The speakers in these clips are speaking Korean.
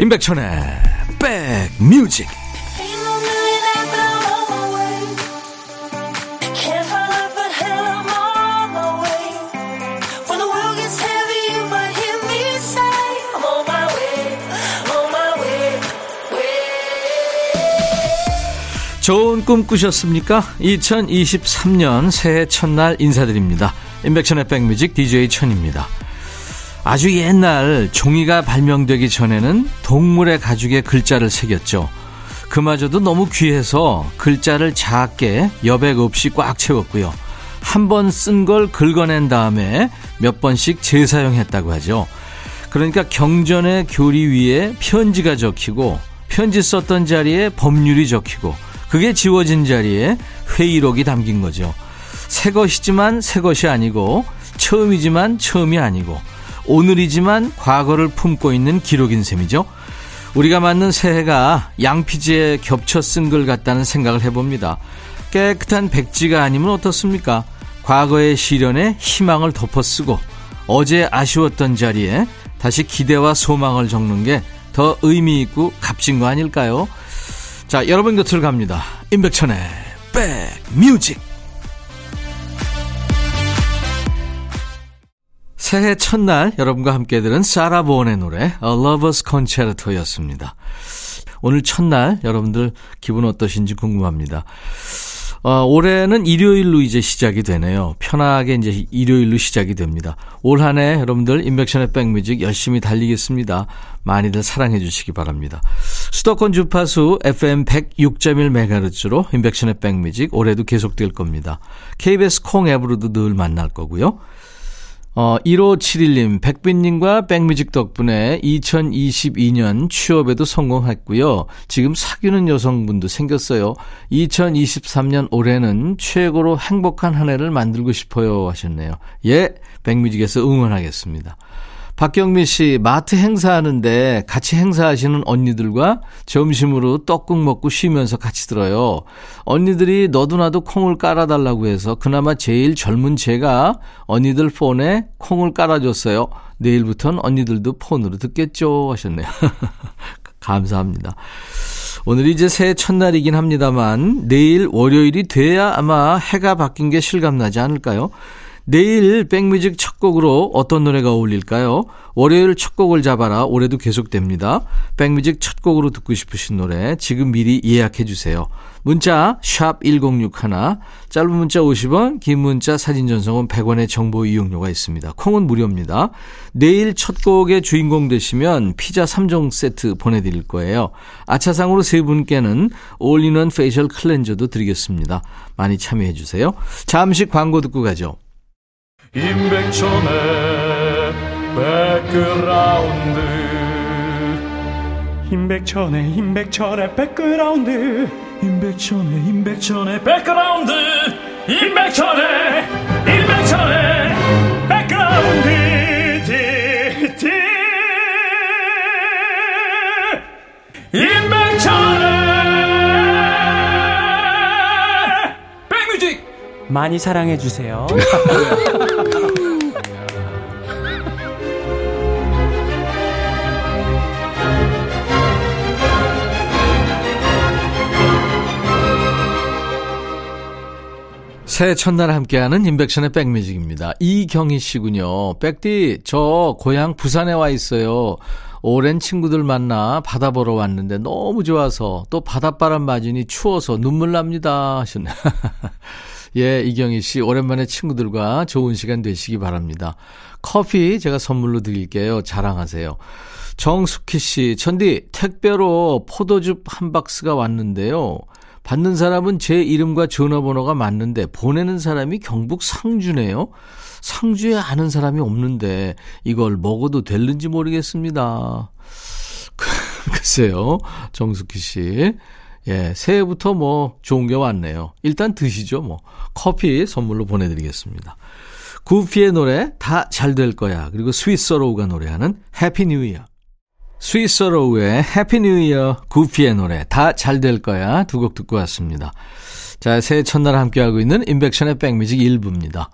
임백천의 백뮤직 좋은 꿈 꾸셨습니까? 2023년 새해 첫날 인사드립니다. 임백천의 백뮤직 DJ 천입니다. 아주 옛날 종이가 발명되기 전에는 동물의 가죽에 글자를 새겼죠. 그마저도 너무 귀해서 글자를 작게 여백 없이 꽉 채웠고요. 한 번 쓴 걸 긁어낸 다음에 몇 번씩 재사용했다고 하죠. 그러니까 경전의 교리 위에 편지가 적히고 편지 썼던 자리에 법률이 적히고 그게 지워진 자리에 회의록이 담긴 거죠. 새 것이지만 새 것이 아니고 처음이지만 처음이 아니고 오늘이지만 과거를 품고 있는 기록인 셈이죠. 우리가 맞는 새해가 양피지에 겹쳐 쓴 글 같다는 생각을 해봅니다. 깨끗한 백지가 아니면 어떻습니까? 과거의 시련에 희망을 덮어쓰고 어제 아쉬웠던 자리에 다시 기대와 소망을 적는 게 더 의미 있고 값진 거 아닐까요? 자, 여러분 곁으로 갑니다. 임백천의 백뮤직 새해 첫날 여러분과 함께 들은 사라 보온의 노래 A Lover's Concerto였습니다. 오늘 첫날 여러분들 기분 어떠신지 궁금합니다. 어, 올해는 일요일로 이제 시작이 되네요. 편하게 이제 일요일로 시작이 됩니다. 올 한 해 여러분들 인백션의 백뮤직 열심히 달리겠습니다. 많이들 사랑해 주시기 바랍니다. 수도권 주파수 FM 106.1MHz로 인백션의 백뮤직 올해도 계속될 겁니다. KBS 콩 앱으로도 늘 만날 거고요. 어, 1571님, 백빈님과 백뮤직 덕분에 2022년 취업에도 성공했고요. 지금 사귀는 여성분도 생겼어요. 2023년 올해는 최고로 행복한 한 해를 만들고 싶어요 하셨네요. 예, 백뮤직에서 응원하겠습니다. 박경미 씨, 마트 행사하는데 같이 행사하시는 언니들과 점심으로 떡국 먹고 쉬면서 같이 들어요. 언니들이 너도 나도 콩을 깔아달라고 해서 그나마 제일 젊은 제가 언니들 폰에 콩을 깔아줬어요. 내일부터는 언니들도 폰으로 듣겠죠. 하셨네요. 감사합니다. 오늘이 이제 새해 첫날이긴 합니다만 내일 월요일이 돼야 아마 해가 바뀐 게 실감나지 않을까요? 내일 백뮤직 첫 곡으로 어떤 노래가 어울릴까요? 월요일 첫 곡을 잡아라. 올해도 계속됩니다. 백뮤직 첫 곡으로 듣고 싶으신 노래 지금 미리 예약해 주세요. 문자 샵 1061, 짧은 문자 50원, 긴 문자 사진 전송은 100원의 정보 이용료가 있습니다. 콩은 무료입니다. 내일 첫 곡의 주인공 되시면 피자 3종 세트 보내드릴 거예요. 아차상으로 세 분께는 all-in-one facial 클렌저도 드리겠습니다. 많이 참여해 주세요. 잠시 광고 듣고 가죠. 임백천의 백그라운드. 임백천의 임백천의 백그라운드. 임백천의 임백천의 백그라운드. 임백천의 임백천의 백그라운드. 티티. 임백천의 백뮤직. 많이 사랑해 주세요. 새해 첫날 함께하는 인백션의 백뮤직입니다. 이경희 씨군요. 백디, 저 고향 부산에 와 있어요. 오랜 친구들 만나 바다 보러 왔는데 너무 좋아서 또 바닷바람 맞으니 추워서 눈물 납니다. 하셨네. 예, 이경희 씨, 오랜만에 친구들과 좋은 시간 되시기 바랍니다. 커피 제가 선물로 드릴게요. 자랑하세요. 정숙희 씨, 천디, 택배로 포도즙 한 박스가 왔는데요. 받는 사람은 제 이름과 전화번호가 맞는데 보내는 사람이 경북 상주네요. 상주에 아는 사람이 없는데 이걸 먹어도 될는지 모르겠습니다. 글쎄요. 정숙희 씨. 예, 새해부터 뭐 좋은 게 왔네요. 일단 드시죠, 뭐. 커피 선물로 보내드리겠습니다. 구피의 노래 다 잘 될 거야. 그리고 스윗소로우가 노래하는 Happy New Year. 스윗소로우의 Happy New Year 구피의 노래 다 잘 될 거야 두 곡 듣고 왔습니다. 자, 새해 첫날 함께하고 있는 인백션의 백뮤직 1부입니다.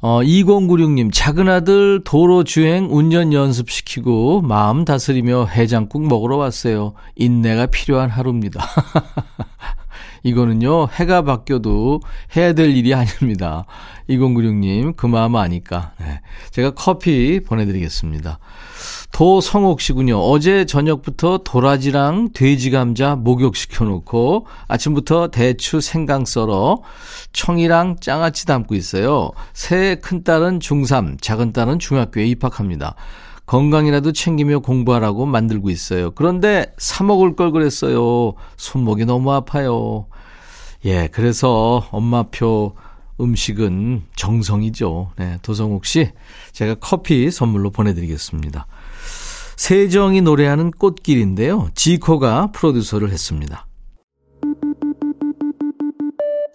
어, 2096님, 작은 아들 도로 주행 운전 연습시키고 마음 다스리며 해장국 먹으러 왔어요. 인내가 필요한 하루입니다. 이거는요, 해가 바뀌어도 해야 될 일이 아닙니다. 2096님, 그 마음 아니까. 네. 제가 커피 보내드리겠습니다. 도성옥 씨군요. 어제 저녁부터 도라지랑 돼지 감자 목욕시켜 놓고 아침부터 대추 생강 썰어 청이랑 장아찌 담고 있어요. 새 큰딸은 중3, 작은 딸은 중학교에 입학합니다. 건강이라도 챙기며 공부하라고 만들고 있어요. 그런데 사 먹을 걸 그랬어요. 손목이 너무 아파요. 예, 그래서 엄마표 음식은 정성이죠. 네, 도성욱 씨, 제가 커피 선물로 보내드리겠습니다. 세정이 노래하는 꽃길인데요. 지코가 프로듀서를 했습니다.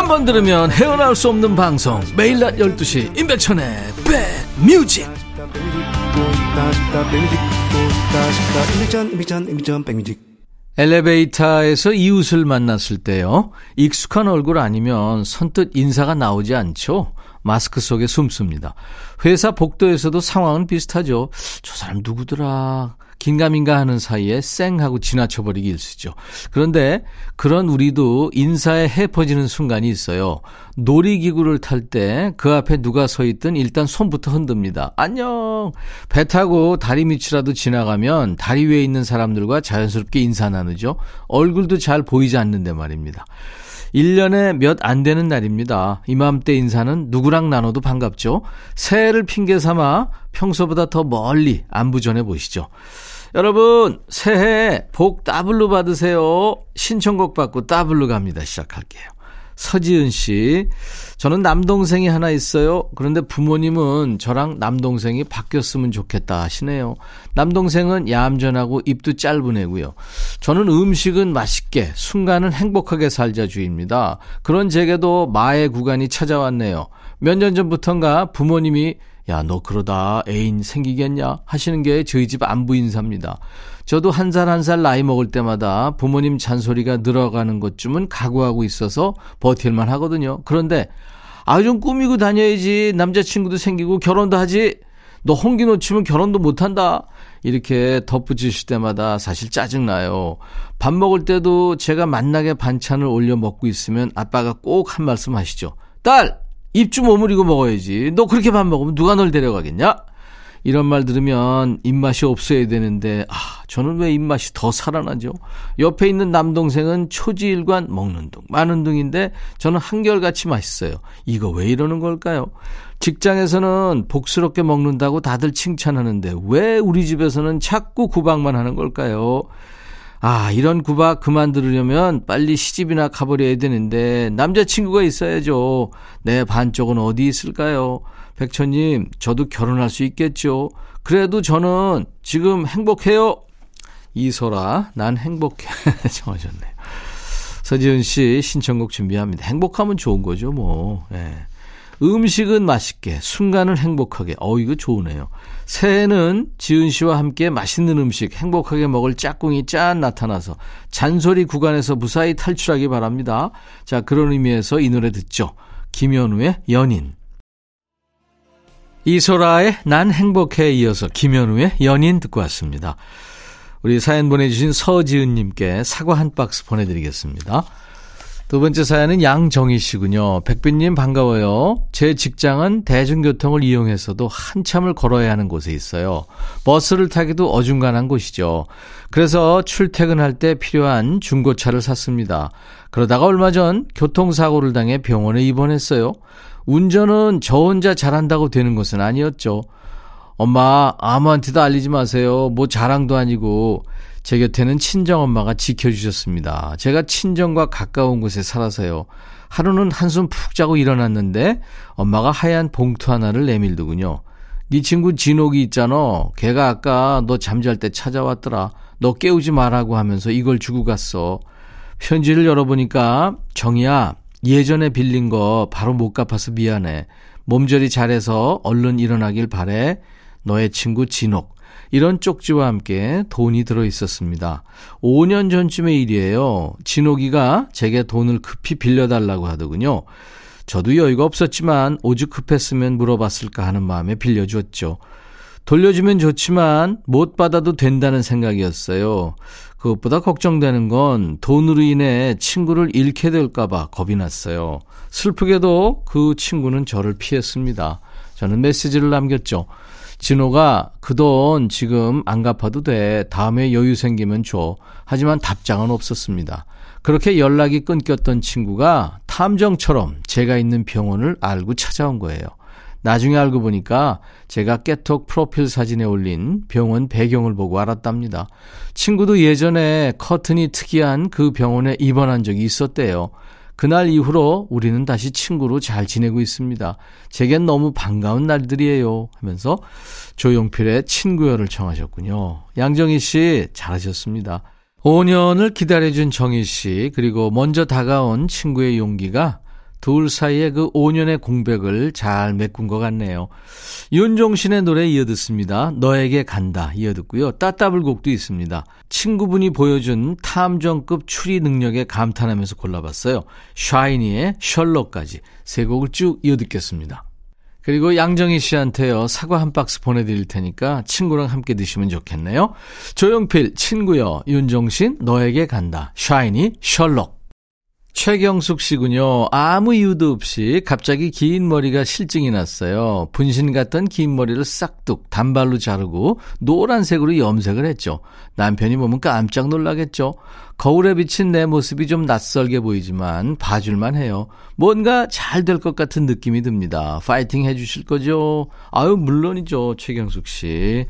한 번 들으면 헤어나올 수 없는 방송 매일 낮 12시 임백천의 백뮤직 엘리베이터에서 이웃을 만났을 때요. 익숙한 얼굴 아니면 선뜻 인사가 나오지 않죠. 마스크 속에 숨습니다. 회사 복도에서도 상황은 비슷하죠. 저 사람 누구더라. 긴가민가 하는 사이에 쌩 하고 지나쳐버리기 일쑤죠. 그런데 그런 우리도 인사에 해퍼지는 순간이 있어요. 놀이기구를 탈 때 그 앞에 누가 서 있든 일단 손부터 흔듭니다. 안녕! 배 타고 다리 밑이라도 지나가면 다리 위에 있는 사람들과 자연스럽게 인사 나누죠. 얼굴도 잘 보이지 않는데 말입니다. 1년에 몇 안 되는 날입니다. 이맘때 인사는 누구랑 나눠도 반갑죠. 새해를 핑계 삼아 평소보다 더 멀리 안부 전해 보시죠. 여러분, 새해 복 더블로 받으세요. 신청곡 받고 더블로 갑니다. 시작할게요. 서지은 씨, 저는 남동생이 하나 있어요. 그런데 부모님은 저랑 남동생이 바뀌었으면 좋겠다 하시네요. 남동생은 얌전하고 입도 짧은 애고요. 저는 음식은 맛있게, 순간은 행복하게 살자 주의입니다. 그런 제게도 마의 구간이 찾아왔네요. 몇 년 전부턴가 부모님이 야, 너 그러다 애인 생기겠냐? 하시는 게 저희 집 안부 인사입니다. 저도 한 살 한 살 나이 먹을 때마다 부모님 잔소리가 늘어가는 것쯤은 각오하고 있어서 버틸만 하거든요. 그런데, 아, 좀 꾸미고 다녀야지. 남자친구도 생기고 결혼도 하지. 너 홍기 놓치면 결혼도 못한다. 이렇게 덧붙이실 때마다 사실 짜증나요. 밥 먹을 때도 제가 만나게 반찬을 올려 먹고 있으면 아빠가 꼭 한 말씀 하시죠. 딸! 입 좀 오므리고 먹어야지. 너 그렇게 밥 먹으면 누가 널 데려가겠냐? 이런 말 들으면 입맛이 없어야 되는데, 아, 저는 왜 입맛이 더 살아나죠? 옆에 있는 남동생은 초지일관 먹는 둥, 마는 둥인데, 저는 한결같이 맛있어요. 이거 왜 이러는 걸까요? 직장에서는 복스럽게 먹는다고 다들 칭찬하는데, 왜 우리 집에서는 자꾸 구박만 하는 걸까요? 아, 이런 구박 그만 들으려면 빨리 시집이나 가버려야 되는데, 남자친구가 있어야죠. 내 반쪽은 어디 있을까요? 백천님, 저도 결혼할 수 있겠죠? 그래도 저는 지금 행복해요. 이소라, 난 행복해. 정하셨네요. 서지은 씨 신청곡 준비합니다. 행복하면 좋은 거죠, 뭐. 예. 음식은 맛있게, 순간을 행복하게. 어, 이거 좋으네요. 새해는 지은 씨와 함께 맛있는 음식, 행복하게 먹을 짝꿍이 짠 나타나서 잔소리 구간에서 무사히 탈출하기 바랍니다. 자, 그런 의미에서 이 노래 듣죠. 김현우의 연인. 이소라의 난 행복해 이어서 김현우의 연인 듣고 왔습니다. 우리 사연 보내주신 서지은님께 사과 한 박스 보내드리겠습니다. 두 번째 사연은 양정희 씨군요. 백빈님 반가워요. 제 직장은 대중교통을 이용해서도 한참을 걸어야 하는 곳에 있어요. 버스를 타기도 어중간한 곳이죠. 그래서 출퇴근할 때 필요한 중고차를 샀습니다. 그러다가 얼마 전 교통사고를 당해 병원에 입원했어요. 운전은 저 혼자 잘한다고 되는 것은 아니었죠. 엄마, 아무한테도 알리지 마세요. 뭐 자랑도 아니고. 제 곁에는 친정엄마가 지켜주셨습니다. 제가 친정과 가까운 곳에 살아서요. 하루는 한숨 푹 자고 일어났는데 엄마가 하얀 봉투 하나를 내밀더군요. 네 친구 진옥이 있잖아. 걔가 아까 너 잠잘 때 찾아왔더라. 너 깨우지 말라고 하면서 이걸 주고 갔어. 편지를 열어보니까 정이야 예전에 빌린 거 바로 못 갚아서 미안해. 몸조리 잘해서 얼른 일어나길 바래. 너의 친구 진옥. 이런 쪽지와 함께 돈이 들어 있었습니다. 5년 전쯤의 일이에요. 진옥이가 제게 돈을 급히 빌려달라고 하더군요. 저도 여유가 없었지만 오죽 급했으면 물어봤을까 하는 마음에 빌려주었죠. 돌려주면 좋지만 못 받아도 된다는 생각이었어요. 그것보다 걱정되는 건 돈으로 인해 친구를 잃게 될까봐 겁이 났어요. 슬프게도 그 친구는 저를 피했습니다. 저는 메시지를 남겼죠. 진호가 그 돈 지금 안 갚아도 돼. 다음에 여유 생기면 줘. 하지만 답장은 없었습니다. 그렇게 연락이 끊겼던 친구가 탐정처럼 제가 있는 병원을 알고 찾아온 거예요. 나중에 알고 보니까 제가 깨톡 프로필 사진에 올린 병원 배경을 보고 알았답니다. 친구도 예전에 커튼이 특이한 그 병원에 입원한 적이 있었대요. 그날 이후로 우리는 다시 친구로 잘 지내고 있습니다. 제겐 너무 반가운 날들이에요. 하면서 조용필의 친구여를 청하셨군요. 양정희 씨 잘하셨습니다. 5년을 기다려준 정희 씨, 그리고 먼저 다가온 친구의 용기가 둘 사이의 그 5년의 공백을 잘 메꾼 것 같네요. 윤종신의 노래 이어듣습니다. 너에게 간다 이어듣고요. 따따블곡도 있습니다. 친구분이 보여준 탐정급 추리 능력에 감탄하면서 골라봤어요. 샤이니의 셜록까지 세 곡을 쭉 이어듣겠습니다. 그리고 양정희 씨한테요, 사과 한 박스 보내드릴 테니까 친구랑 함께 드시면 좋겠네요. 조용필, 친구요, 윤종신, 너에게 간다. 샤이니, 셜록. 최경숙 씨군요. 아무 이유도 없이 갑자기 긴 머리가 실증이 났어요. 분신 같던 긴 머리를 싹둑 단발로 자르고 노란색으로 염색을 했죠. 남편이 보면 깜짝 놀라겠죠. 거울에 비친 내 모습이 좀 낯설게 보이지만 봐줄만 해요. 뭔가 잘 될 것 같은 느낌이 듭니다. 파이팅 해주실 거죠? 아유, 물론이죠. 최경숙 씨.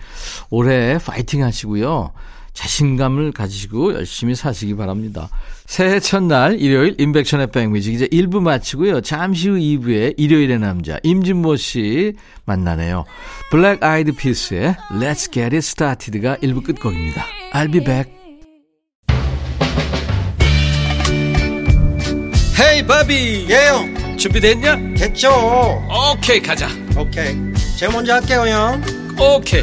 올해 파이팅 하시고요. 자신감을 가지시고 열심히 사시기 바랍니다. 새해 첫날 일요일 임백천의 백뮤직 이제 1부 마치고요. 잠시 후 2부에 일요일의 남자 임진모 씨 만나네요. Black Eyed Peas의 Let's Get It Started가 1부 끝곡입니다. I'll be back. Hey 바비 예영 준비됐냐? 됐죠 오케이 가자 오케이 제가 먼저 할게요 형 오케이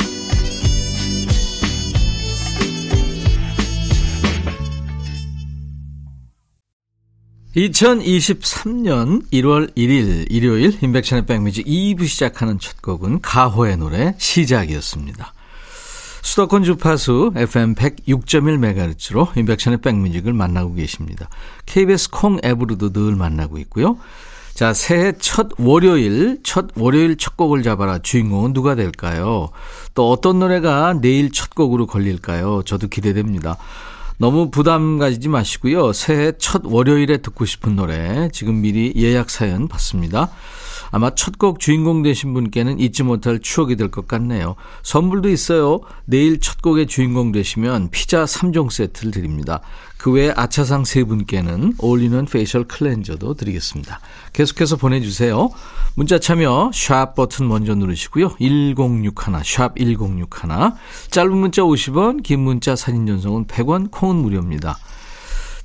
2023년 1월 1일 일요일 인백션의 백뮤직 2부 시작하는 첫 곡은 가호의 노래 시작이었습니다. 수도권 주파수 FM 106.1MHz로 인백션의 백뮤직을 만나고 계십니다. KBS 콩 앱으로도 늘 만나고 있고요. 자, 새해 첫 월요일, 첫 월요일 첫 곡을 잡아라. 주인공은 누가 될까요? 또 어떤 노래가 내일 첫 곡으로 걸릴까요? 저도 기대됩니다. 너무 부담 가지지 마시고요. 새해 첫 월요일에 듣고 싶은 노래 지금 미리 예약 사연 받습니다. 아마 첫 곡 주인공 되신 분께는 잊지 못할 추억이 될 것 같네요. 선물도 있어요. 내일 첫 곡의 주인공 되시면 피자 3종 세트를 드립니다. 그 외에 아차상 세 분께는 올리는 facial cleanser도 드리겠습니다. 계속해서 보내주세요. 문자 참여 샵 버튼 먼저 누르시고요. 1061, 샵 1061. 짧은 문자 50원, 긴 문자 사진 전송은 100원, 콩은 무료입니다.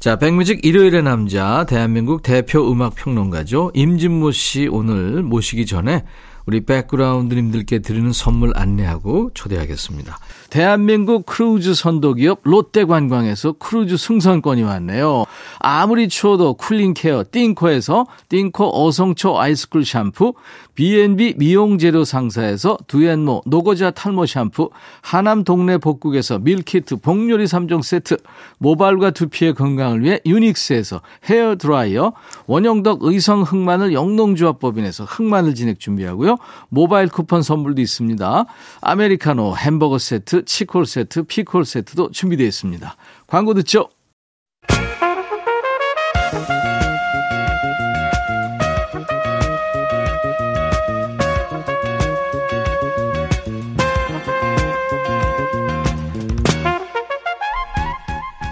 자, 백뮤직 일요일의 남자, 대한민국 대표 음악 평론가죠. 임진모 씨 오늘 모시기 전에 우리 백그라운드님들께 드리는 선물 안내하고 초대하겠습니다. 대한민국 크루즈 선도기업 롯데관광에서 크루즈 승선권이 왔네요. 아무리 추워도 cooling care 띵코에서 띵코 어성초 아이스쿨 샴푸, B&B 미용재료 상사에서 두앤모 노고자 탈모 샴푸, 하남 동네 복국에서 밀키트 복요리 3종 세트, 모발과 두피의 건강을 위해 유닉스에서 헤어 드라이어, 원형덕 의성 흑마늘 영농조합법인에서 흑마늘 진액 준비하고요. 모바일 쿠폰 선물도 있습니다. 아메리카노 햄버거 세트, 치콜 세트, 피콜 세트도 준비되어 있습니다. 광고 듣죠?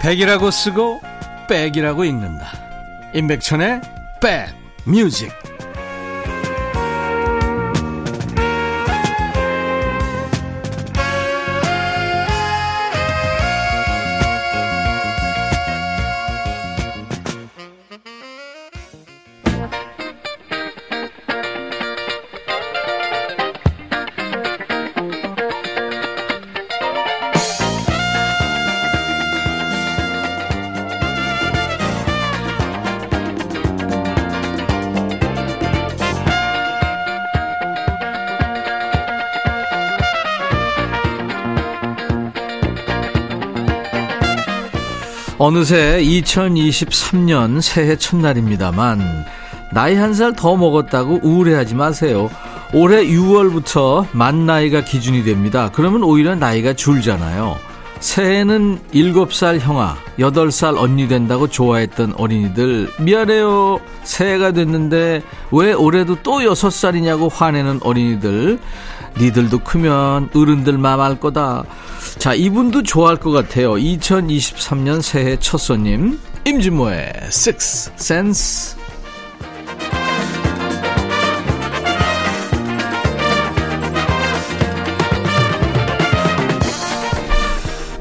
백이라고 쓰고 백이라고 읽는다. 임백천의 백 뮤직. 어느새 2023년 새해 첫날입니다만 나이 한 살 더 먹었다고 우울해하지 마세요. 올해 6월부터 만 나이가 기준이 됩니다. 그러면 오히려 나이가 줄잖아요. 새해는 7살 형아, 8살 언니 된다고 좋아했던 어린이들 미안해요. 새해가 됐는데 왜 올해도 또 6살이냐고 화내는 어린이들 니들도 크면 어른들 맘 알 거다. 자, 이분도 좋아할 것 같아요. 2023년 새해 첫 손님, 임진모의 Six Sense.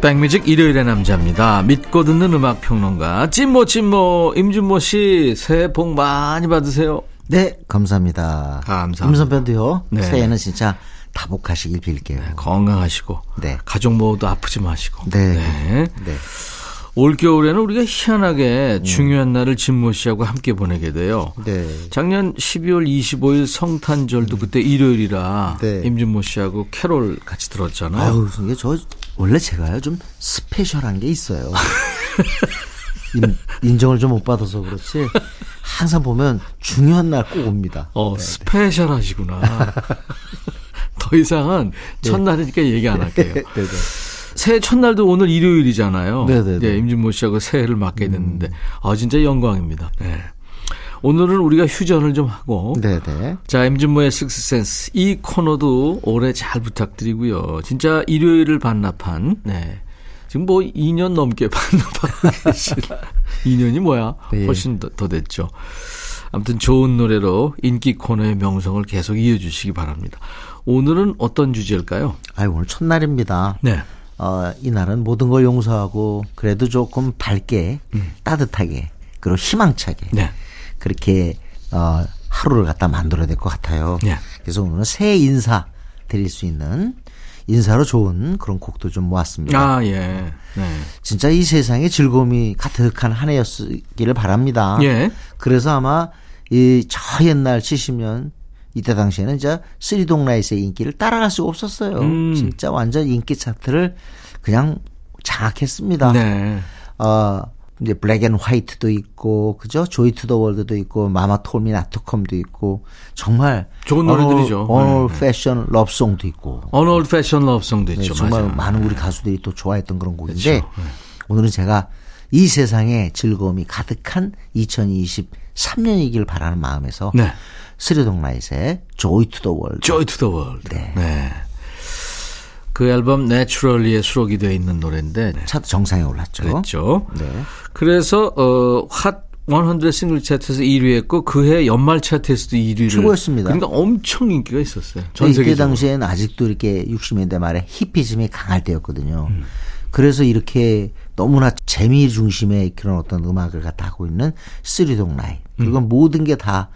백뮤직 일요일의 남자입니다. 믿고 듣는 음악 평론가 찐모 찐모 임준모 씨 새해 복 많이 받으세요. 네, 감사합니다. 감사합니다. 임선배도요. 네. 새해는 진짜 다복하시길 빌게요. 건강하시고 네. 가족 모두 아프지 마시고. 네. 네. 네. 올 겨울에는 우리가 희한하게 중요한 날을 진모 씨하고 함께 보내게 돼요. 네. 작년 12월 25일 성탄절도 그때 일요일이라 네. 임진모 씨하고 캐롤 같이 들었잖아요. 아유, 이게 저 원래 제가요 좀 스페셜한 게 있어요. 인, 인정을 좀 못 받아서 그렇지. 항상 보면 중요한 날 꼭 옵니다. 어, special 하시구나. 더 이상은 첫날이니까 얘기 안 할게요. 네, 네. 새해 첫날도 오늘 일요일이잖아요. 네네네. 네, 임진모 씨하고 새해를 맞게 됐는데, 아, 진짜 영광입니다. 네. 오늘은 우리가 휴전을 좀 하고, 네, 네. 자, 임진모의 식스센스. 이 코너도 올해 잘 부탁드리고요. 진짜 일요일을 반납한, 네. 지금 뭐 2년 넘게 반납하고 계신. 2년이 뭐야? 네. 훨씬 더, 더 됐죠. 아무튼 좋은 노래로 인기 코너의 명성을 계속 이어주시기 바랍니다. 오늘은 어떤 주제일까요? 아유, 오늘 첫날입니다. 네. 어, 이날은 모든 걸 용서하고 그래도 조금 밝게, 음. 따뜻하게, 그리고 희망차게. 네. 그렇게 어, 하루를 갖다 만들어야 될 것 같아요. 예. 그래서 오늘은 새해 인사 드릴 수 있는 인사로 좋은 그런 곡도 좀 모았습니다. 아, 예. 네. 진짜 이 세상에 즐거움이 가득한 한 해였기를 바랍니다. 예. 그래서 아마 이 저 옛날 70년 이때 당시에는 진짜 쓰리동 라이스의 인기를 따라갈 수가 없었어요. 음. 진짜 완전 인기 차트를 그냥 장악했습니다. 네. 어, 이제 Black and White도 있고, 그죠? Joy to the World도 있고, 마마 톨미 나투컴도 있고, 정말. 좋은 노래들이죠. An Old 네, 네. Fashioned Love Song도 있고. An Old Fashioned Love Song도 네, 있죠. 정말 맞아요. 많은 우리 가수들이 또 좋아했던 그런 곡인데, 그렇죠. 네. 오늘은 제가 이 세상에 즐거움이 가득한 2023년이길 바라는 마음에서, 네. Three Dog Night의 Joy to the World. Joy to the World. 네. 그 앨범 Naturally에 수록이 되어 있는 노래인데 네, 차트 정상에 올랐죠. 그랬죠. 네. 그래서 어핫 100 싱글 차트에서 1위 했고 그해 연말 차트에서도 1위를 최고였습니다. 그러니까 엄청 인기가 있었어요. 전 이때 세계적으로. 당시에는 아직도 이렇게 60년대 말에 히피즘이 강할 때였거든요. 음. 그래서 이렇게 너무나 재미 중심의 그런 어떤 음악을 갖다 하고 있는 Three Dog Night. 그리고 음. 모든 게 다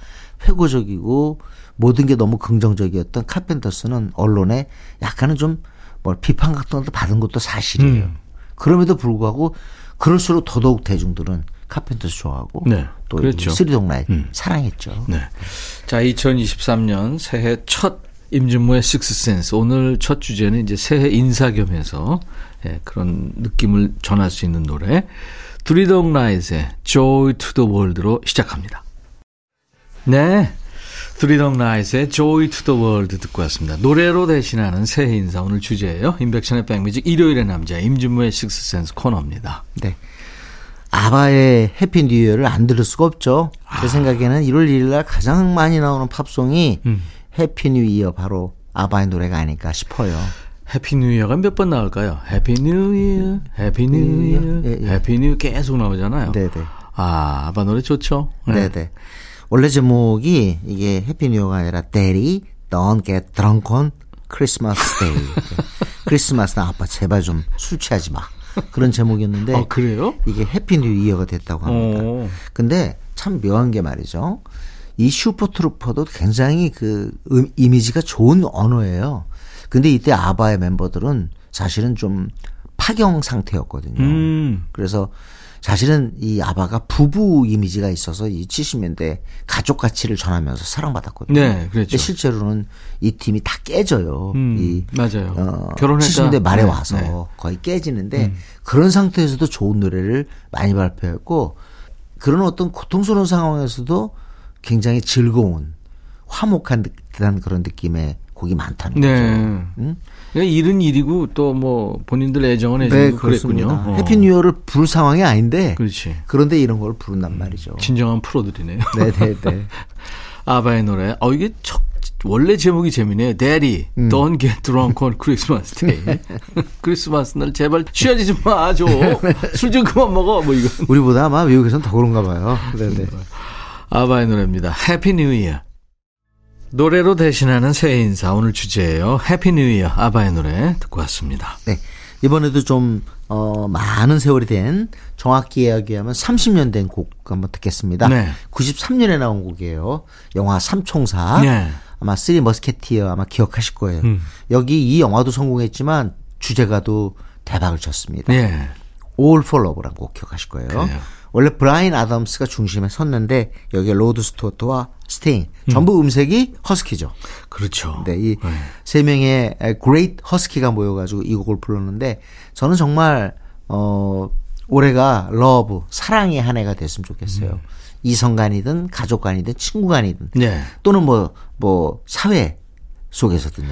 회고적이고 모든 게 너무 긍정적이었던 Carpenters는 언론에 약간은 좀 뭐 비판 같은 것도 받은 것도 사실이에요. 음. 그럼에도 불구하고 그럴수록 더더욱 대중들은 Carpenters 좋아하고 네, 또 그렇죠. 쓰리동라이 음. 사랑했죠. 네. 자, 2023년 새해 첫 임진모의 식스센스. 오늘 첫 주제는 이제 새해 인사 겸해서 예, 그런 느낌을 전할 수 있는 노래. Three Dog Night의 Joy to the World로 시작합니다. 네. Three Dog Night의 Joy to the World 듣고 왔습니다. 노래로 대신하는 새해 인사 오늘 주제예요. 임백천의 백뮤직 일요일의 남자 임진모의 식스센스 코너입니다. 네. ABBA의 Happy New Year를 안 들을 수가 없죠. 제 생각에는 1월 1일 날 가장 많이 나오는 팝송이 음. Happy New Year 바로 아바의 노래가 아닐까 싶어요. Happy New Year가 몇 번 나올까요? Happy New Year, Happy New Year, 예, 예. Happy New 계속 나오잖아요. 네네. 아, 아바 노래 좋죠? 네. 네네. 원래 제목이 이게 Happy New Year가 아니라 Daddy Don't Get Drunk on Christmas Day. 크리스마스 날 아빠 제발 좀 술 취하지 마. 그런 제목이었는데 아, 그래요? 이게 Happy New Year가 됐다고 합니다. 오. 근데 참 묘한 게 말이죠. 이 슈퍼트루퍼도 굉장히 그 음- 이미지가 좋은 언어예요. 근데 이때 아바의 멤버들은 사실은 좀 파경 상태였거든요. 음. 그래서 사실은 이 아바가 부부 이미지가 있어서 이 70년대 가족 가치를 전하면서 사랑받았거든요. 네. 근데 실제로는 이 팀이 다 깨져요. 음, 이 맞아요. 어, 결혼했다. 70년대 말에 네, 와서 네. 거의 깨지는데 그런 상태에서도 좋은 노래를 많이 발표했고 그런 어떤 고통스러운 상황에서도 굉장히 즐거운 화목한 듯한 그런 느낌의 곡이 많다는 네. 거죠. 응? 그러니까 일은 일이고 또 뭐 본인들 애정은 네, 애정이고 그렇습니다. 그랬군요. 어. 해피 뉴이어를 부를 상황이 아닌데 그렇지. 그런데 이런 걸 부른단 말이죠. 진정한 프로들이네요. 네, 네, 네. 아바의 노래. 어, 이게 첫, 원래 제목이 재미네요. Daddy, 음. don't get drunk on Christmas Day. 크리스마스 날 제발 취하지 좀 마, 줘. 술 좀 그만 먹어. 뭐 이거. 우리보다 아마 미국에서는 더 그런가 봐요. 네, 네. 아바의 노래입니다. Happy New Year. 노래로 대신하는 새해 인사 오늘 주제예요. Happy New Year 아바의 노래 듣고 왔습니다. 네. 이번에도 좀, 어, 많은 세월이 된, 정확히 이야기하면 30년 된 곡 한번 듣겠습니다. 네. 93년에 나온 곡이에요. 영화 삼총사. 네. 아마 Three Musketeers 아마 기억하실 거예요. 음. 여기 이 영화도 성공했지만 주제가도 대박을 쳤습니다. 예. All for Love라는 곡 기억하실 거예요. 그래요. 원래 브라이언 아담스가 중심에 섰는데 여기에 로드 스튜어트와 스팅 전부 음 색이 허스키죠. 그렇죠. 네, 이 세 명의 great 허스키가 모여가지고 이 곡을 불렀는데 저는 정말 어 올해가 love 사랑의 한 해가 됐으면 좋겠어요. 음. 이성간이든 가족간이든 친구간이든 네. 또는 뭐뭐 사회 속에서든요.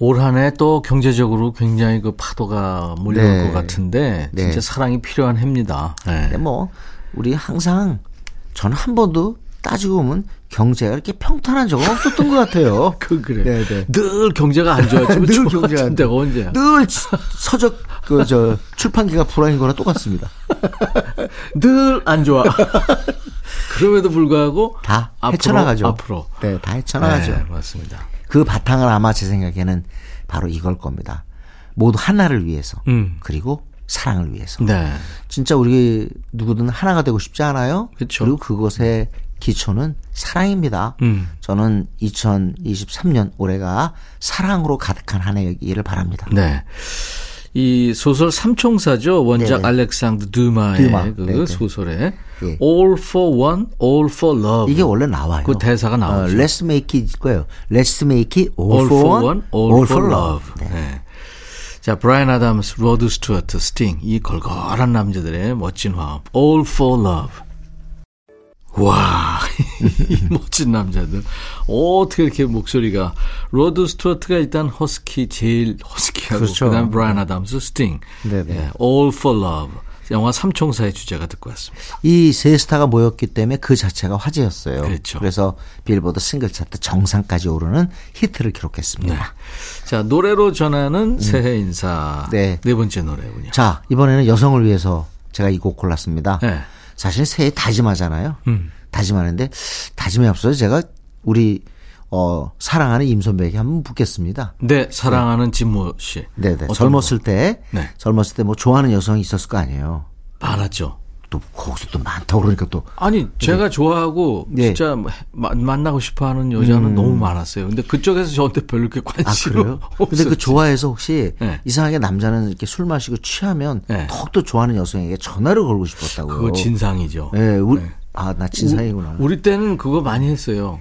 올 한 해 또 경제적으로 굉장히 그 파도가 몰려올 네. 것 같은데 네. 진짜 사랑이 필요한 해입니다. 네. 뭐 우리 항상 저는 한 번도 따지고 보면 경제가 이렇게 평탄한 적은 없었던 것 같아요. 그 그래. 네, 네. 늘 경제가 안 좋았지만 늘늘 경제가 안 때가 언제야? 늘 서적 그 저 출판기가 불안인 거나 똑같습니다. 늘 안 좋아. 그럼에도 불구하고 다 앞으로, 헤쳐나가죠. 앞으로. 네, 다 헤쳐나가죠. 네, 맞습니다. 그 바탕을 아마 제 생각에는 바로 이걸 겁니다. 모두 하나를 위해서 음. 그리고 사랑을 위해서. 네. 진짜 우리 누구든 하나가 되고 싶지 않아요? 그쵸. 리고 그것의 기초는 사랑입니다. 음. 저는 2023년 올해가 사랑으로 가득한 한 해이기를 바랍니다. 네. 이 소설 삼총사죠. 원작 네네. 알렉상드르 뒤마의 뒤마. 그 네네. 소설에 예. All for one, all for love. 이게 원래 나와요. 그 대사가 나오죠. 어, Let's make it 거예요. Let's make it all, all for one, all, for love. 네. 네. 자, 브라이언 아담스, 로드 스튜어트, 스팅 이 걸걸한 남자들의 멋진 화음. All for love. 와, 이 멋진 남자들. 어떻게 이렇게 목소리가. 로드 스튜어트가 일단 허스키, 제일 허스키하고. 그렇죠. 그 다음에 브라이언 아담스, 스팅. 네네. 예, All for love. 영화 삼총사의 주제가 듣고 왔습니다. 이 세 스타가 모였기 때문에 그 자체가 화제였어요. 그렇죠. 래서 빌보드 싱글 차트 정상까지 오르는 히트를 기록했습니다. 네. 자, 노래로 전하는 새해 인사. 네. 네 번째 노래군요. 자, 이번에는 여성을 위해서 제가 이 곡 골랐습니다. 네. 사실 새해 다짐하잖아요. 음. 다짐하는데 다짐에 앞서서 제가 우리 어 사랑하는 임선배에게 한번 묻겠습니다. 네, 사랑하는 진모 씨. 네네. 어떤 젊었을 때, 네. 젊었을 때 뭐 좋아하는 여성이 있었을 거 아니에요. 많았죠. 또 거기서 또 많다고 그러니까 또 아니 제가 좋아하고 네. 진짜 마- 만나고 싶어하는 여자는 너무 많았어요. 근데 그쪽에서 저한테 별로 그렇게 아 관심이 그래요? 근데 그. 좋아해서 혹시 네. 이상하게 남자는 이렇게 술 마시고 취하면 네. 더욱더 좋아하는 여성에게 전화를 걸고 싶었다고. 그거 진상이죠. 예, 우리 네. 아나 진상이구나. 우리 때는 그거 많이 했어요.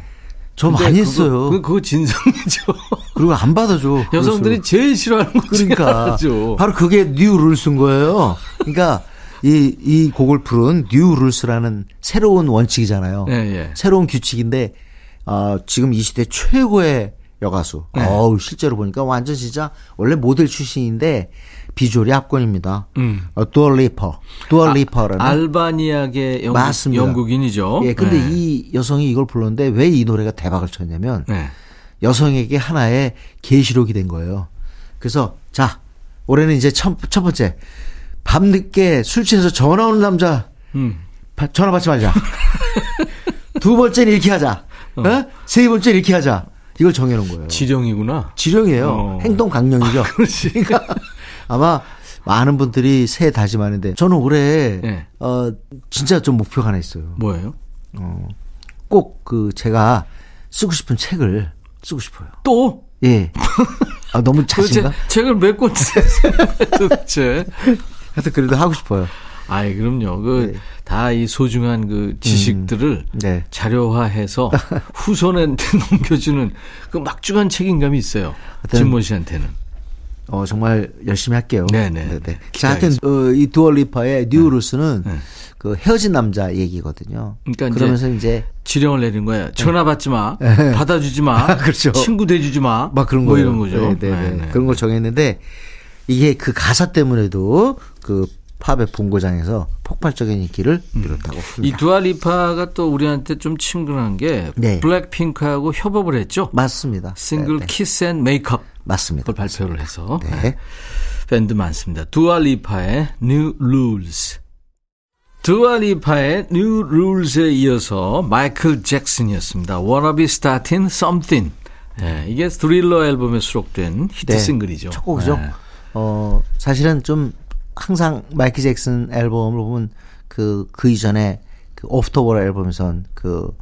저 많이 그거- 했어요. 그, 그거 진상이죠. 그리고 안 받아줘. 여성들이 그래서. 제일 싫어하는 거 그러니까 죠 바로 그게 New Rules인 거예요. 그러니까 이, 이 곡을 부른 New Rules라는 새로운 원칙이잖아요. 예, 예. 새로운 규칙인데 어, 지금 이 시대 최고의 여가수. 네. 어우 실제로 보니까 완전 진짜 원래 모델 출신인데 비주얼이 압권입니다. 음. 어, 두아 리파, 두얼리퍼라는. 알바니아계 영국, 맞습니다. 영국인이죠. 예, 근데 네. 이 여성이 이걸 불렀는데 왜 이 노래가 대박을 쳤냐면 네. 여성에게 하나의 계시록이 된 거예요. 그래서 자 올해는 이제 첫, 첫 번째 밤 늦게 술 취해서 전화 오는 남자 음. 바- 전화 받지 말자. 두 번째는 이렇게 하자. 어? 세 번째 는 이렇게 하자. 이걸 정해놓은 거예요. 지령이구나. 지령이에요. 어. 행동 강령이죠. 그러니까 아마 많은 분들이 새해 다짐하는데 저는 올해 네. 어 진짜 좀 목표가 하나 있어요. 뭐예요? 꼭그 제가 쓰고 싶은 책을 쓰고 싶어요. 또? 예. 아, 너무 자신감? 책을 몇 권 쓰세요? 도대체. 하여튼 그래도 하고 싶어요. 아이, 그럼요. 그, 네. 다이 소중한 그 지식들을 네. 자료화해서 후손한테 넘겨주는 그 막중한 책임감이 있어요. 진모 씨한테는. 어, 정말 열심히 할게요. 네네. 자, 하여튼, 어, 이 두아 리파의 New Rules는 네. 그 헤어진 남자 얘기거든요. 그러니까 그러면서 이제 지령을 내린 거예요. 전화 받지 마. 네. 받아주지 마. 그렇죠. 친구 돼주지 마. 막 그런 뭐 거예요. 이런 거죠. 네, 네, 네. 네, 네. 그런 걸 정했는데 이게 그 가사 때문에도 그 팝의 본고장에서 폭발적인 인기를 누렸다고 이 합니다. 두아 리파가 또 우리한테 좀 친근한 게 네. 블랙핑크하고 협업을 했죠. 맞습니다. 싱글 네, 네. Kiss and Make Up 맞습니다. 그걸 발표를 해서 네. 밴드 많습니다. 두아 리파의 New Rules. 두아 리파의 New Rules에 이어서 마이클 잭슨이었습니다. Wanna Be Starting Something. 예, 이게 스릴러 앨범에 수록된 히트 네. 싱글이죠. 첫 곡이죠. 네. 어, 사실은 좀 항상 마이클 잭슨 앨범을 보면 그, 그 이전에 그 Off the Wall 앨범에선 그,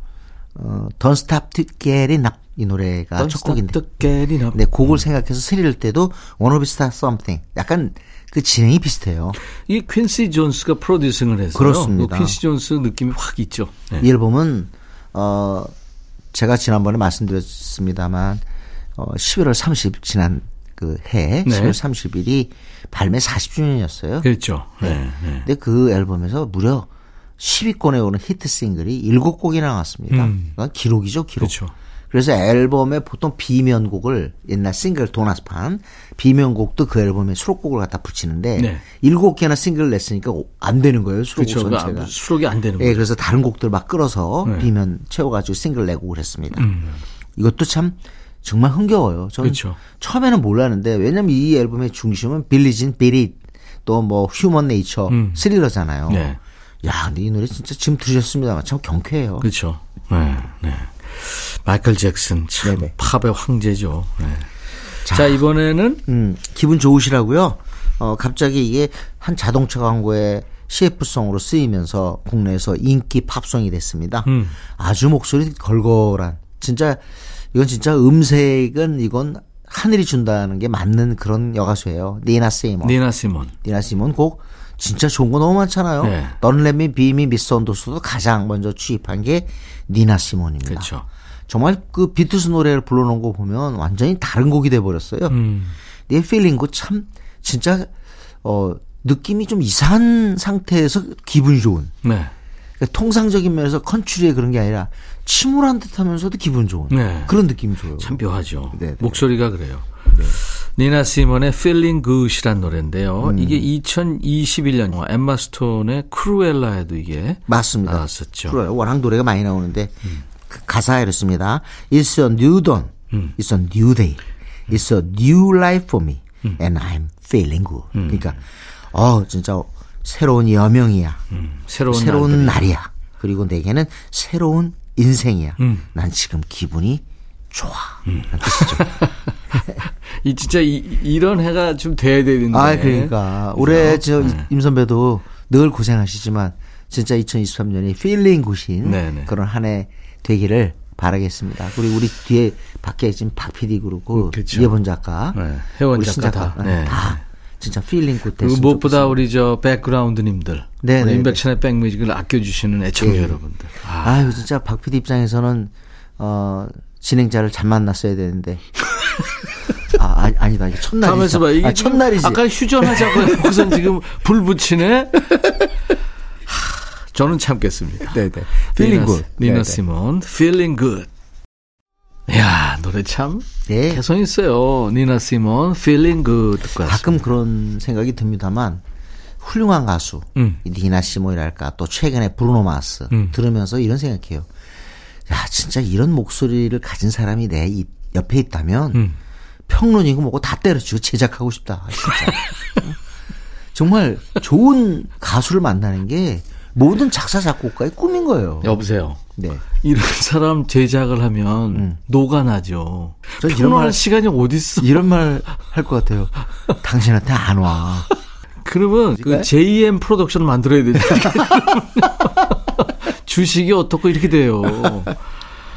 어, Don't Stop 'Til Get Enough 이 노래가 첫 곡인데. 'Til get enough. 네, 곡을 생각해서 스릴러 때도 Wanna Be Start Something. 약간 그 진행이 비슷해요. 이 퀸시 존스가 프로듀싱을 해서 그렇습니다. 퀸시 존스 느낌이 확 있죠. 네. 이 앨범은 어 제가 지난번에 말씀드렸습니다만 어 11월 30 지난 그해 네. 11월 30일이 발매 40주년이었어요. 그렇죠. 네. 네. 근데 그 앨범에서 무려 10위권에 오른 히트 싱글이 7곡이나 나왔습니다. 음. 그건 기록이죠, 기록. 그렇죠. 그래서 앨범에 보통 B면곡을 옛날 싱글 도나스판 B면곡도 그 앨범에 수록곡을 갖다 붙이는데 네. 일곱 개나 싱글 냈으니까 안 되는 거예요 수록곡 그렇죠. 전체가. 그러니까 수록이 안 되는 예, 거죠. 그래서 다른 곡들 막 끌어서 네. B면 채워가지고 싱글 내고 그랬습니다. 음. 이것도 참 정말 흥겨워요. 저는 그렇죠. 처음에는 몰랐는데 왜냐면 이 앨범의 중심은 Billie Jean Beat It 또 뭐 Human Nature 음. 스릴러잖아요. 네. 야, 근데 이 노래 진짜 지금 들으셨습니다만 참 경쾌해요. 그렇죠. 네, 네. 마이클 잭슨 참 네네. 팝의 황제죠. 네. 자, 이번에는 음, 기분 좋으시라고요. 어, 갑자기 이게 한 자동차 광고에 CF송으로 쓰이면서 국내에서 인기 팝송이 됐습니다. 음. 아주 목소리 걸걸한 진짜 이건 진짜 음색은 이건 하늘이 준다는 게 맞는 그런 여가수예요. 니나 세이먼. 니나 시몬. 니나 시몬 곡 진짜 좋은 거 너무 많잖아요. 네. 던레미 비미 미스 언더스도 가장 먼저 취입한 게 니나 시몬입니다. 그렇죠. 정말 그 비투스 노래를 불러놓은 거 보면 완전히 다른 곡이 돼 버렸어요. 음. 네 Feeling Good 참 진짜 어 느낌이 좀 이상한 상태에서 기분이 좋은. 네. 그러니까 통상적인 면에서 country의 그런 게 아니라 침울한 듯하면서도 기분 좋은 네. 그런 느낌이 줘요. 참 묘하죠. 네, 네. 목소리가 그래요. 니나 시몬의 Feeling Good이란 노래인데요. 음. 이게 2021년 엠마 스톤의 크루엘라에도 이게 맞습니다. 나왔었죠. 그래요. 워낙 노래가 많이 나오는데 그 가사에 이렇습니다. It's a new dawn. 음. It's a new day. It's a new life for me. And I'm feeling good. 음. 그러니까 어 진짜 새로운 여명이야. 새로운, 새로운 날들이. 날이야. 그리고 내게는 새로운 인생이야. 음. 난 지금 기분이 좋아. 이 진짜 이, 이런 해가 좀 돼야 되는데. 아, 그러니까 올해 저 네. 임 선배도 늘 고생하시지만 진짜 2023년이 feeling good인 네네. 그런 한 해 되기를 바라겠습니다. 그리고 우리 뒤에 밖에 지금 박 PD 그러고 음, 그렇죠. 이혜본 작가, 네, 우리 작가 신작가 다. 네. 다 진짜 필링 굿 그리고 됐으면 무엇보다 좋겠습니다. 우리 저 백그라운드님들, 네, 네, 임백천의 백뮤직을 아껴주시는 애청자 예. 여러분들. 아, 아유 진짜 박 PD 입장에서는 어 진행자를 잘 만났어야 되는데 아, 아 아니다 이게 첫날이죠. 가면서 봐. 이게 아, 첫날이지. 아까 휴전하자고 해놓고선 지금 불 붙이네? 하, 저는 참겠습니다. 네네. Feeling 니나, Good. 니나. 시몬, Feeling Good. 야 노래 참 네. 개성 있어요. 니나 시몬, Feeling Good. 듣고 가끔 왔습니다. 그런 생각이 듭니다만 훌륭한 가수 음. 이 니나 시몬이랄까 또 최근에 브루노 마스 음. 들으면서 이런 생각해요. 야 진짜 이런 목소리를 가진 사람이 내 이- 옆에 있다면 음. 평론이고 뭐고 다 때려치고 제작하고 싶다. 진짜. 어? 정말 좋은 가수를 만나는 게 모든 작사 작곡가의 꿈인 거예요. 여보세요. 네. 이런 사람 제작을 하면 녹아나죠. 음. 전 이런 평론할 말- 시간이 어딨어. 이런 말 할 것 같아요. 당신한테 안 와. 그러면 그 JM 프로덕션 만들어야 되죠. 주식이 어떻고 이렇게 돼요.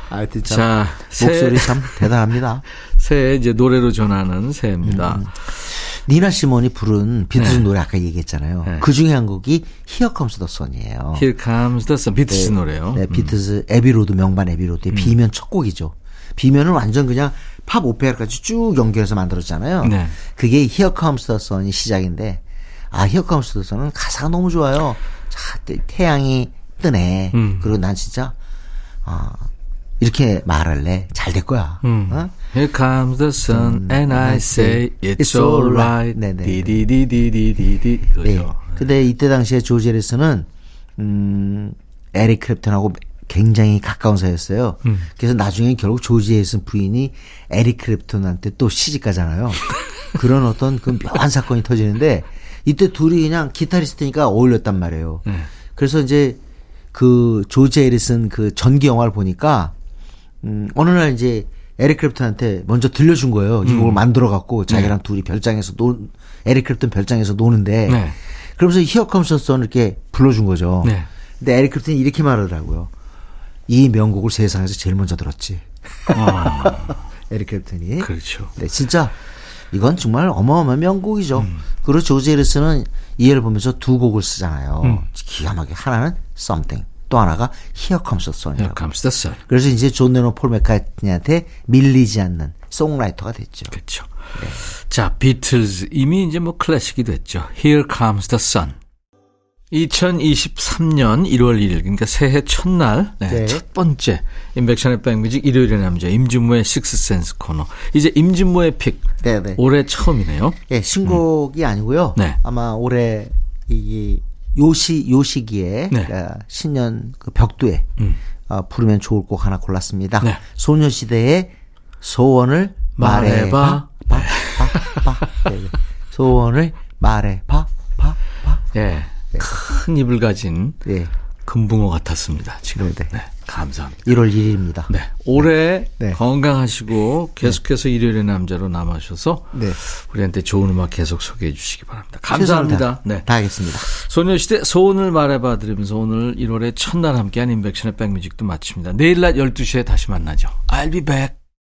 하여튼 참 자, 목소리 새, 참 대단합니다. 새 이제 노래로 전하는 새입니다. 음, 니나 시몬이 부른 비틀즈 노래 아까 얘기했잖아요. 네. 그 중에 한 곡이 Here Comes the Sun이에요. Here Comes the Sun, 비틀즈 노래요. 네, 비틀즈 에비로드 명반 에비로드의 비면 첫 곡이죠. 비면은 완전 그냥 팝 오페라까지 쭉 연결해서 만들었잖아요. 네. 그게 Here Comes the Sun이 시작인데 아 Here Comes the Sun은 가사가 너무 좋아요. 자 태- 태양이 뜨네. 음. 그리고 난 진짜 아 이렇게 말할래 잘 될 거야. 음. 어? Here comes the sun and I say it's alright. 네네. 디디디디디디디 네. 근데 이때 당시에 조지 해리스는 음 에릭 크랩튼하고 굉장히 가까운 사이였어요. 음. 그래서 나중에 결국 조지 해리슨 부인이 에릭 크랩튼한테 또 시집 가잖아요. 그런 어떤 그 묘한 사건이 터지는데 이때 둘이 그냥 기타리스트니까 어울렸단 말이에요. 네. 그래서 이제 그 조지 해리슨 그 전기 영화를 보니까 음 어느 날 이제 에릭 클랩튼한테 먼저 들려준 거예요. 이 음. 곡을 만들어 갖고 자기랑 둘이 별장에서 노 에릭 클랩튼 별장에서 노는데 네. 그러면서 Here Comes Sun 이렇게 불러준 거죠. 네. 근데 에릭 클랩튼이 이렇게 말하더라고요. 이 명곡을 세상에서 제일 먼저 들었지. 에릭 클랩튼이. 아. 그렇죠. 네, 진짜 이건 정말 어마어마한 명곡이죠. 음. 그리고 조지 해리슨은 이 앨범에서 두 곡을 쓰잖아요. 음. 기가 막히게 하나는 Something, 또 하나가 Here Comes the Sun이라고. Here comes the sun. 그래서 이제 존 레논 폴 맥카트니한테 밀리지 않는 songwriter가 됐죠. 그렇죠. 자, 비틀즈 이미 이제 뭐 클래식이 됐죠. Here comes the sun. 2023년 1월 1일 그러니까 새해 첫날 네, 네. 첫 번째 인백션의 백뮤직 일요일의 남자 임진모의 식스센스 코너 이제 임진모의 픽 네네. 올해 처음이네요. 예, 신곡이 아니고요. 네. 아마 올해 이 요시 요시기에 네. 어, 신년 그 벽두에 음. 어, 부르면 좋을 곡 하나 골랐습니다. 네. 소녀시대의 소원을 말해봐. 말해봐. 네, 네. 소원을 말해봐. 봐, 봐. 예. 큰 입을 가진 네. 금붕어 같았습니다. 지금. 네, 네. 네, 감사합니다. 1월 1일입니다. 네. 올해 네. 건강하시고 계속해서 일요일의 남자로 남아셔서 네. 우리한테 좋은 음악 계속 소개해 주시기 바랍니다. 감사합니다. 다, 네. 다 하겠습니다. 소녀시대 소원을 말해봐 드리면서 오늘 1월의 첫날 함께한 인백션의 백뮤직도 마칩니다. 내일 낮 12시에 다시 만나죠. I'll be back.